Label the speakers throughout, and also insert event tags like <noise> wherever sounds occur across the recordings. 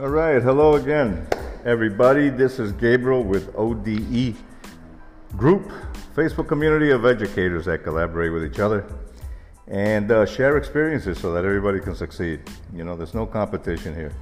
Speaker 1: All right, hello again, everybody. This is Gabriel with ODE Group, Facebook community of educators that collaborate with each other and uh, share experiences so that everybody can succeed. You know, there's no competition here.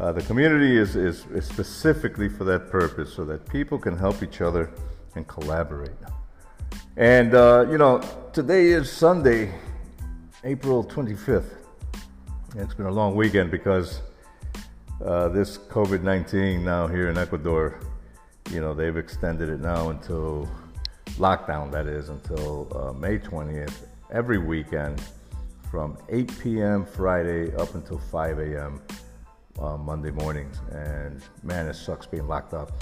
Speaker 1: Uh, the community is, is, is specifically for that purpose so that people can help each other and collaborate. And, uh, you know, today is Sunday, April 25th. It's been a long weekend because uh, this COVID 19 now here in Ecuador, you know, they've extended it now until lockdown, that is, until uh, May 20th, every weekend from 8 p.m. Friday up until 5 a.m. Uh, Monday mornings. And man, it sucks being locked up.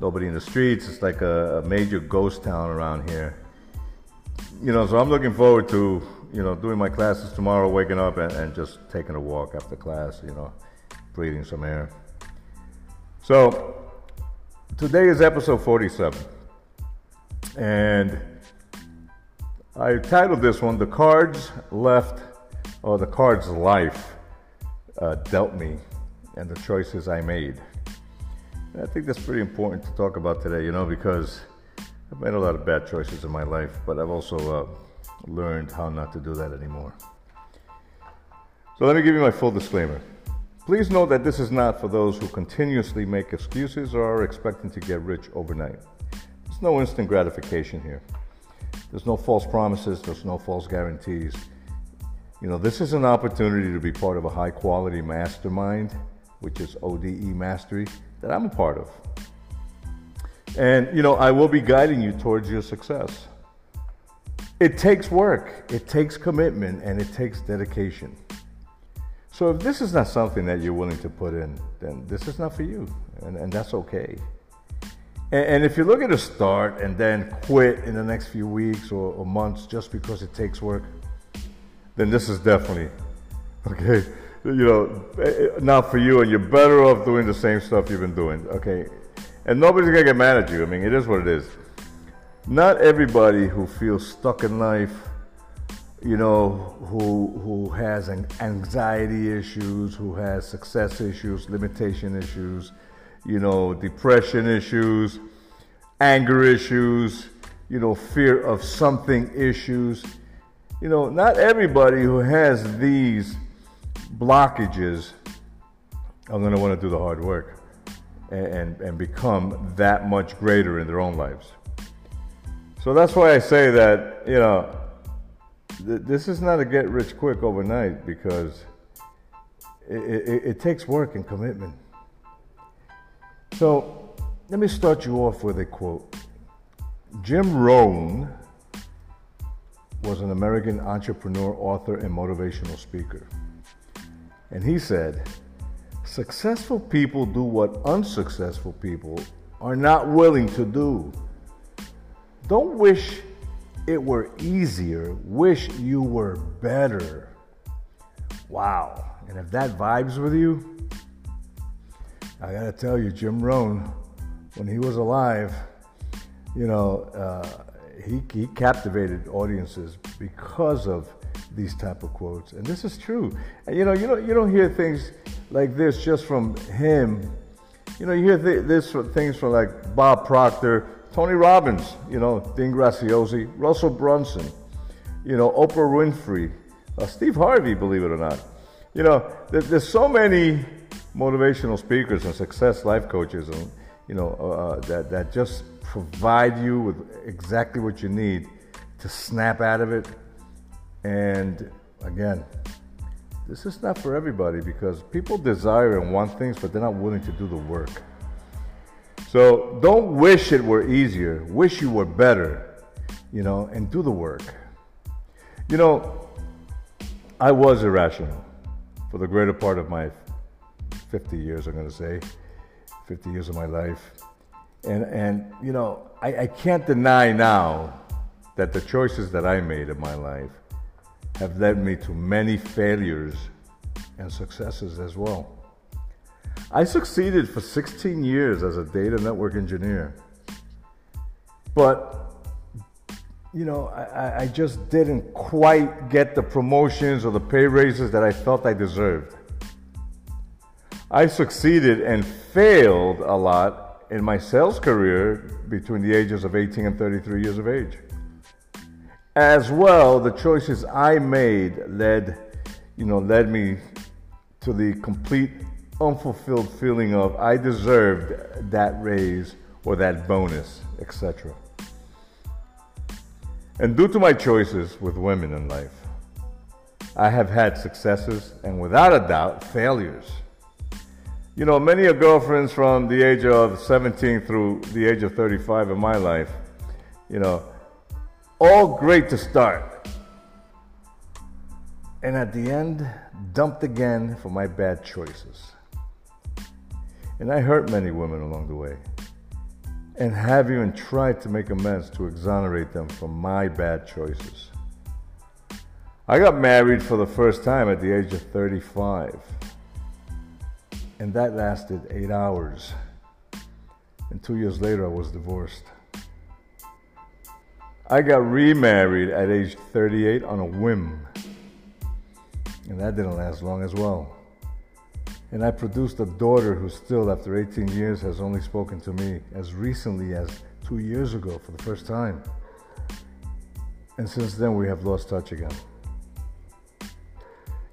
Speaker 1: Nobody in the streets. It's like a, a major ghost town around here. You know, so I'm looking forward to, you know, doing my classes tomorrow, waking up and, and just taking a walk after class, you know breathing some air. So, today is episode 47. And I titled this one, The Cards Left, or The Cards Life uh, Dealt Me, and the Choices I Made. And I think that's pretty important to talk about today, you know, because I've made a lot of bad choices in my life, but I've also uh, learned how not to do that anymore. So let me give you my full disclaimer. Please note that this is not for those who continuously make excuses or are expecting to get rich overnight. There's no instant gratification here. There's no false promises, there's no false guarantees. You know, this is an opportunity to be part of a high quality mastermind, which is ODE Mastery, that I'm a part of. And, you know, I will be guiding you towards your success. It takes work, it takes commitment, and it takes dedication. So if this is not something that you're willing to put in, then this is not for you, and, and that's okay. And, and if you look at a start and then quit in the next few weeks or, or months just because it takes work, then this is definitely <laughs> okay. You know, eh, eh, not for you, and you're better off doing the same stuff you've been doing. Okay, and nobody's gonna get mad at you. I mean, it is what it is. Not everybody who feels stuck in life you know, who who has anxiety issues, who has success issues, limitation issues, you know, depression issues, anger issues, you know, fear of something issues. You know, not everybody who has these blockages are going to want to do the hard work and, and, and become that much greater in their own lives. So that's why I say that, you know, this is not a get rich quick overnight because it, it, it, takes work and commitment. So let me start you off with a quote. Jim Rohn was an American entrepreneur, author, and motivational speaker. And he said, Successful people do what unsuccessful people are not willing to do. Don't wish it were easier, wish you were better. Wow. And if that vibes with you, I gotta tell you, Jim Rohn, when he was alive, you know, uh, he, he captivated audiences because of these type of quotes. And this is true. And you know, you don't, you don't hear things like this just from him. You know, you hear th- this things from like Bob Proctor, Tony Robbins, you know, Dean Graziosi, Russell Brunson, you know, Oprah Winfrey, uh, Steve Harvey, believe it or not. You know, there, there's so many motivational speakers and success life coaches, and you know, uh, uh, that that just provide you with exactly what you need to snap out of it. And again, this is not for everybody because people desire and want things, but they're not willing to do the work. So don't wish it were easier. Wish you were better, you know, and do the work. You know, I was irrational for the greater part of my 50 years, I'm going to say, 50 years of my life. And, and you know, I, I can't deny now that the choices that I made in my life have led me to many failures and successes as well. I succeeded for 16 years as a data network engineer. But, you know, I, I, just didn't quite get the promotions or the pay raises that I felt I deserved. I succeeded and failed a lot in my sales career between the ages of 18 and 33 years of age. As well, the choices I made led, you know, led me to the complete unfulfilled feeling of I deserved that raise or that bonus, etc. And due to my choices with women in life, I have had successes and without a doubt failures. You know, many of girlfriends from the age of 17 through the age of 35 in my life, you know, all great to start. And at the end, dumped again for my bad choices. And I hurt many women along the way and have even tried to make amends to exonerate them from my bad choices. I got married for the first time at the age of 35, and that lasted eight hours. And two years later, I was divorced. I got remarried at age 38 on a whim, and that didn't last long as well. And I produced a daughter who still, after 18 years, has only spoken to me as recently as two years ago for the first time. And since then, we have lost touch again.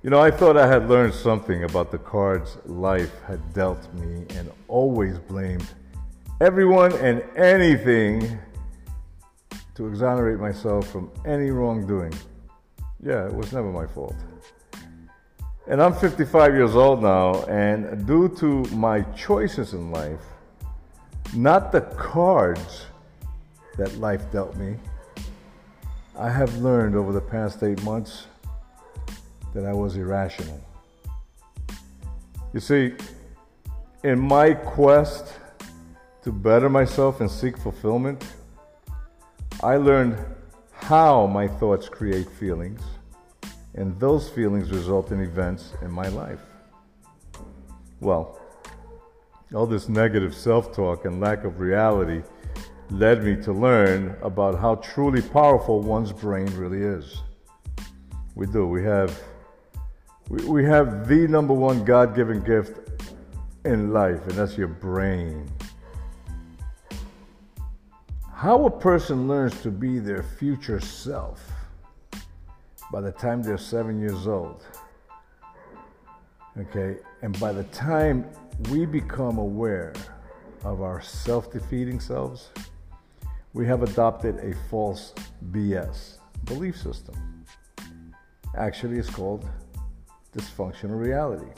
Speaker 1: You know, I thought I had learned something about the cards life had dealt me and always blamed everyone and anything to exonerate myself from any wrongdoing. Yeah, it was never my fault. And I'm 55 years old now, and due to my choices in life, not the cards that life dealt me, I have learned over the past eight months that I was irrational. You see, in my quest to better myself and seek fulfillment, I learned how my thoughts create feelings and those feelings result in events in my life. Well, all this negative self talk and lack of reality led me to learn about how truly powerful one's brain really is. We do. We have, we, we have the number one God given gift in life, and that's your brain. How a person learns to be their future self by the time they're seven years old. Okay, and by the time we become aware of our self defeating selves, we have adopted a false BS belief system. Actually, it's called dysfunctional reality.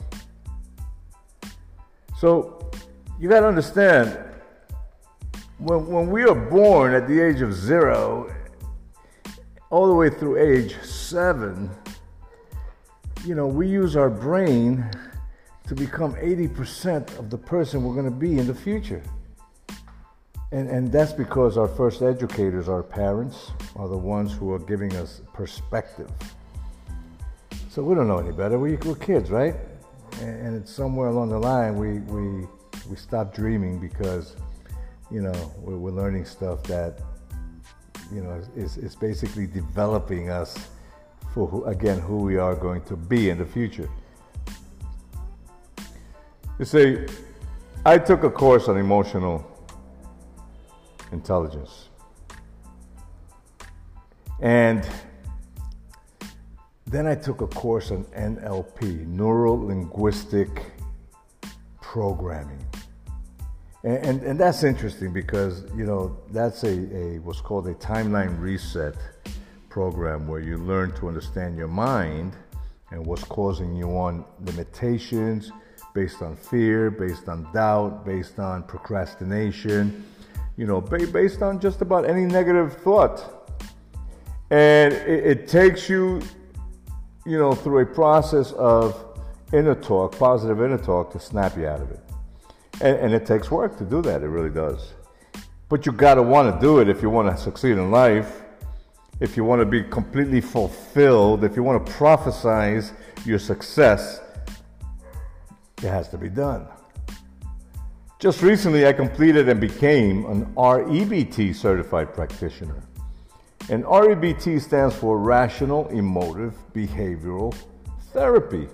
Speaker 1: So, you got to understand when, when we are born at the age of zero all the way through age seven, you know, we use our brain to become 80% of the person we're going to be in the future. And, and that's because our first educators, our parents, are the ones who are giving us perspective. So we don't know any better. We, we're kids, right? And, and it's somewhere along the line we, we, we stop dreaming because, you know, we're, we're learning stuff that you know, it's, it's basically developing us for, who, again, who we are going to be in the future. You see, I took a course on emotional intelligence. And then I took a course on NLP, Neuro Linguistic Programming. And, and, and, that's interesting because, you know, that's a, a what's called a timeline reset program where you learn to understand your mind and what's causing you on limitations based on fear, based on doubt, based on procrastination, you know, based on just about any negative thought. And it, it takes you, you know, through a process of inner talk, positive inner talk to snap you out of it. And, and it takes work to do that, it really does. But you gotta wanna do it if you wanna succeed in life, if you wanna be completely fulfilled, if you wanna prophesize your success, it has to be done. Just recently, I completed and became an REBT certified practitioner. And REBT stands for Rational Emotive Behavioral Therapy.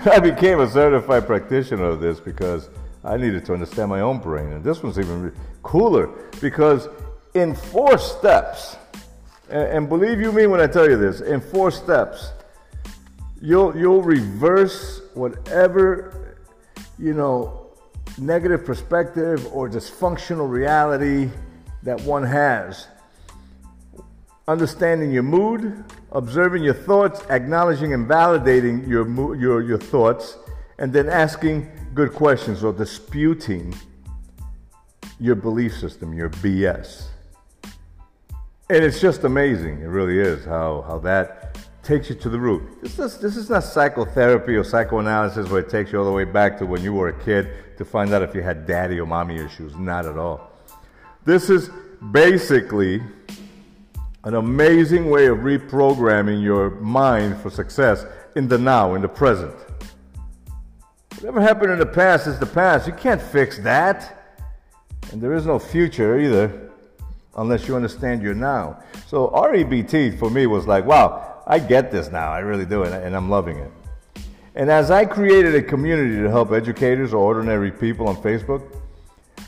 Speaker 1: <laughs> I became a certified practitioner of this because I needed to understand my own brain. And this one's even cooler because in four steps, and, believe you me when I tell you this, in four steps, you'll you'll reverse whatever you know negative perspective or dysfunctional reality that one has. Understanding your mood, observing your thoughts, acknowledging and validating your, your, your thoughts, and then asking good questions or disputing your belief system, your BS. And it's just amazing, it really is, how, how that takes you to the root. This is, this is not psychotherapy or psychoanalysis where it takes you all the way back to when you were a kid to find out if you had daddy or mommy issues. Not at all. This is basically an amazing way of reprogramming your mind for success in the now, in the present. Whatever happened in the past is the past. You can't fix that. And there is no future either unless you understand your now. So REBT for me was like, wow, I get this now. I really do, and I'm loving it. And as I created a community to help educators or ordinary people on Facebook,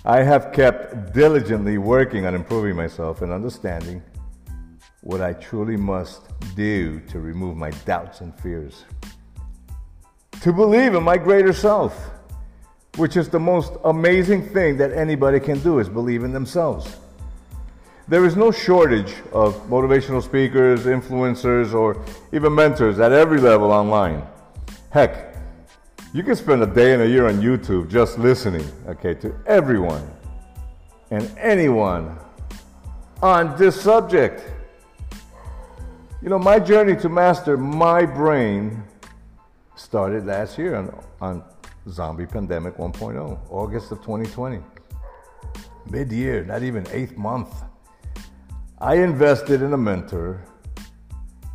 Speaker 1: I have kept diligently working on improving myself and understanding what I truly must do to remove my doubts and fears. To believe in my greater self, which is the most amazing thing that anybody can do, is believe in themselves. There is no shortage of motivational speakers, influencers, or even mentors at every level online. Heck, you can spend a day and a year on YouTube just listening, okay, to everyone and anyone on this subject. You know, my journey to master my brain started last year on, on Zombie Pandemic 1.0, August of 2020. Mid year, not even eighth month. I invested in a mentor,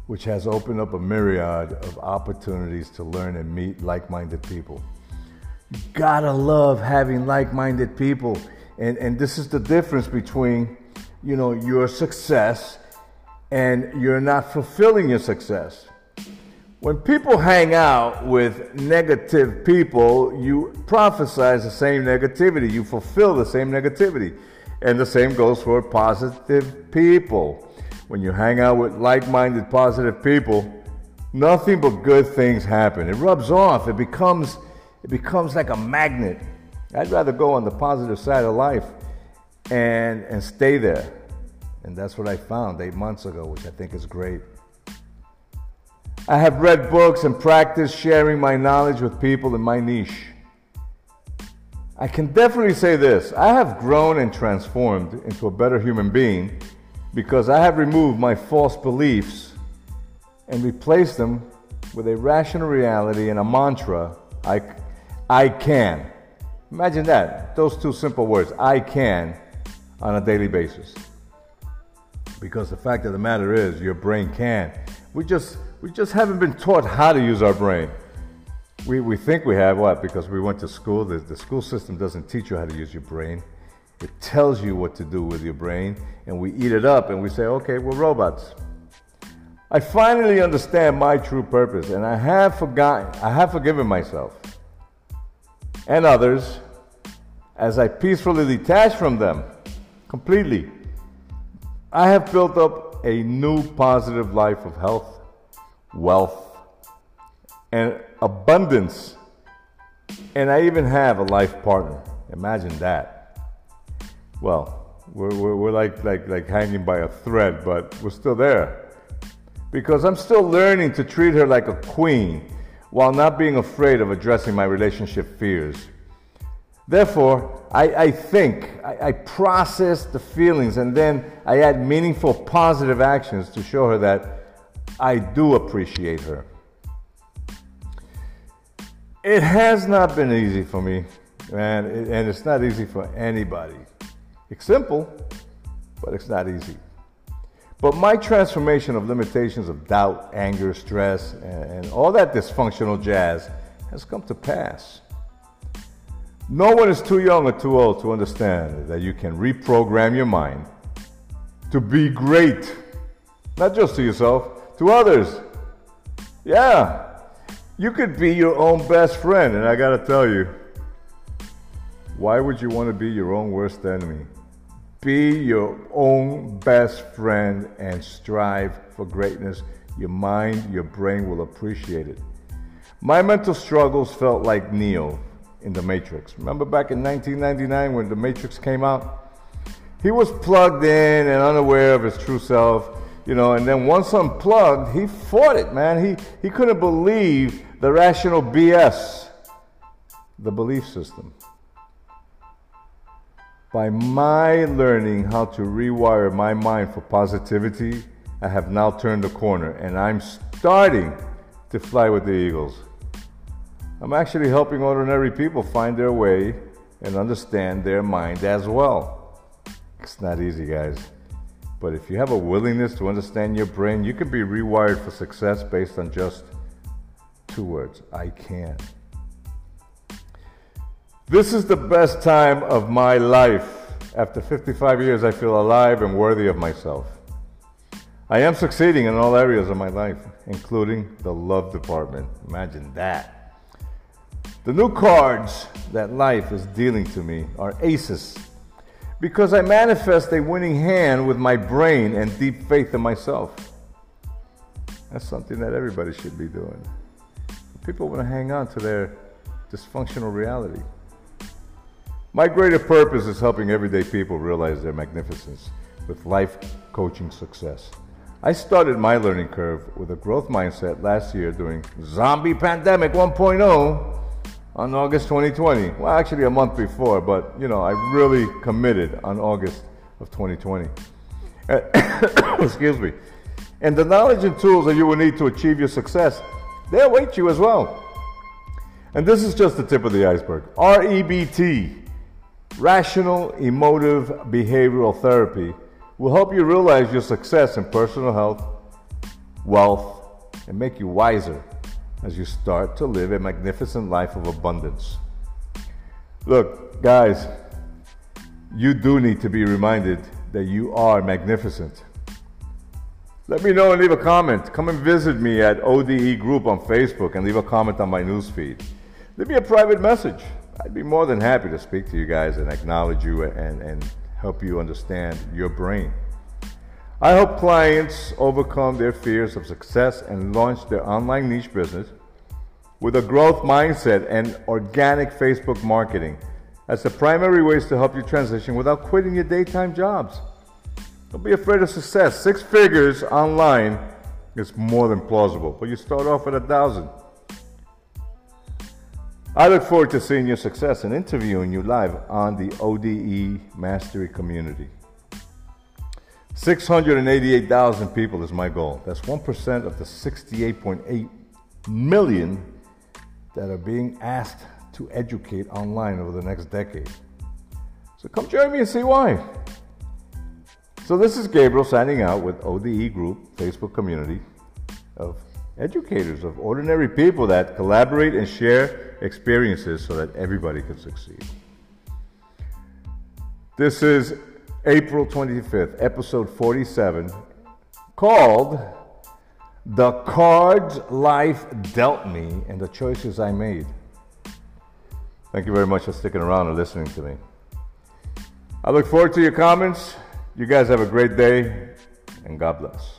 Speaker 1: which has opened up a myriad of opportunities to learn and meet like minded people. You gotta love having like minded people. And, and this is the difference between, you know, your success and you're not fulfilling your success. When people hang out with negative people, you prophesize the same negativity, you fulfill the same negativity. And the same goes for positive people. When you hang out with like minded positive people, nothing but good things happen. It rubs off, it becomes, it becomes like a magnet. I'd rather go on the positive side of life and, and stay there and that's what I found eight months ago, which I think is great. I have read books and practiced sharing my knowledge with people in my niche. I can definitely say this I have grown and transformed into a better human being because I have removed my false beliefs and replaced them with a rational reality and a mantra I, I can. Imagine that, those two simple words I can on a daily basis because the fact of the matter is your brain can. We just we just haven't been taught how to use our brain. We, we think we have what? Because we went to school. The, the school system doesn't teach you how to use your brain. It tells you what to do with your brain, and we eat it up and we say, okay, we're robots. I finally understand my true purpose, and I have forgotten, I have forgiven myself and others as I peacefully detach from them completely. I have built up a new positive life of health, wealth, and abundance. And I even have a life partner. Imagine that. Well, we're, we're, we're like, like, like hanging by a thread, but we're still there. Because I'm still learning to treat her like a queen while not being afraid of addressing my relationship fears. Therefore, I, I think, I, I, process the feelings, and then I add meaningful positive actions to show her that I do appreciate her. It has not been easy for me, man, and it's not easy for anybody. It's simple, but it's not easy. But my transformation of limitations of doubt, anger, stress, and, and all that dysfunctional jazz has come to pass. No one is too young or too old to understand that you can reprogram your mind to be great, not just to yourself, to others. Yeah. You could be your own best friend, and I gotta tell you, why would you want to be your own worst enemy? Be your own best friend and strive for greatness. Your mind, your brain will appreciate it. My mental struggles felt like Neo in The Matrix. Remember back in 1999 when The Matrix came out? He was plugged in and unaware of his true self, you know, and then once unplugged, he fought it, man. He, he couldn't believe the rational BS, the belief system. By my learning how to rewire my mind for positivity, I have now turned the corner and I'm starting to fly with the eagles. I'm actually helping ordinary people find their way and understand their mind as well. It's not easy, guys. But if you have a willingness to understand your brain, you can be rewired for success based on just two words I can. This is the best time of my life. After 55 years, I feel alive and worthy of myself. I am succeeding in all areas of my life, including the love department. Imagine that. The new cards that life is dealing to me are aces because I manifest a winning hand with my brain and deep faith in myself. That's something that everybody should be doing. People want to hang on to their dysfunctional reality. My greater purpose is helping everyday people realize their magnificence with life coaching success. I started my learning curve with a growth mindset last year during Zombie Pandemic 1.0 on August 2020. Well, actually a month before, but you know, I really committed on August of 2020. <coughs> Excuse me. And the knowledge and tools that you will need to achieve your success, they await you as well. And this is just the tip of the iceberg. REBT, Rational Emotive Behavioral Therapy, will help you realize your success in personal health, wealth, and make you wiser as you start to live a magnificent life of abundance. Look, guys, you do need to be reminded that you are magnificent. Let me know and leave a comment. Come and visit me at ODE Group on Facebook and leave a comment on my newsfeed. Leave me a private message. I'd be more than happy to speak to you guys and acknowledge you and, and help you understand your brain. I help clients overcome their fears of success and launch their online niche business with a growth mindset and organic Facebook marketing as the primary ways to help you transition without quitting your daytime jobs. Don't be afraid of success. Six figures online is more than plausible, but you start off at a thousand. I look forward to seeing your success and interviewing you live on the ODE Mastery community. 688,000 people is my goal. That's 1% of the 68.8 million that are being asked to educate online over the next decade. So come join me and see why. So this is Gabriel signing out with ODE Group Facebook community of educators, of ordinary people that collaborate and share experiences so that everybody can succeed. This is April 25th, episode 47, called The Cards Life Dealt Me and the Choices I Made. Thank you very much for sticking around and listening to me. I look forward to your comments. You guys have a great day, and God bless.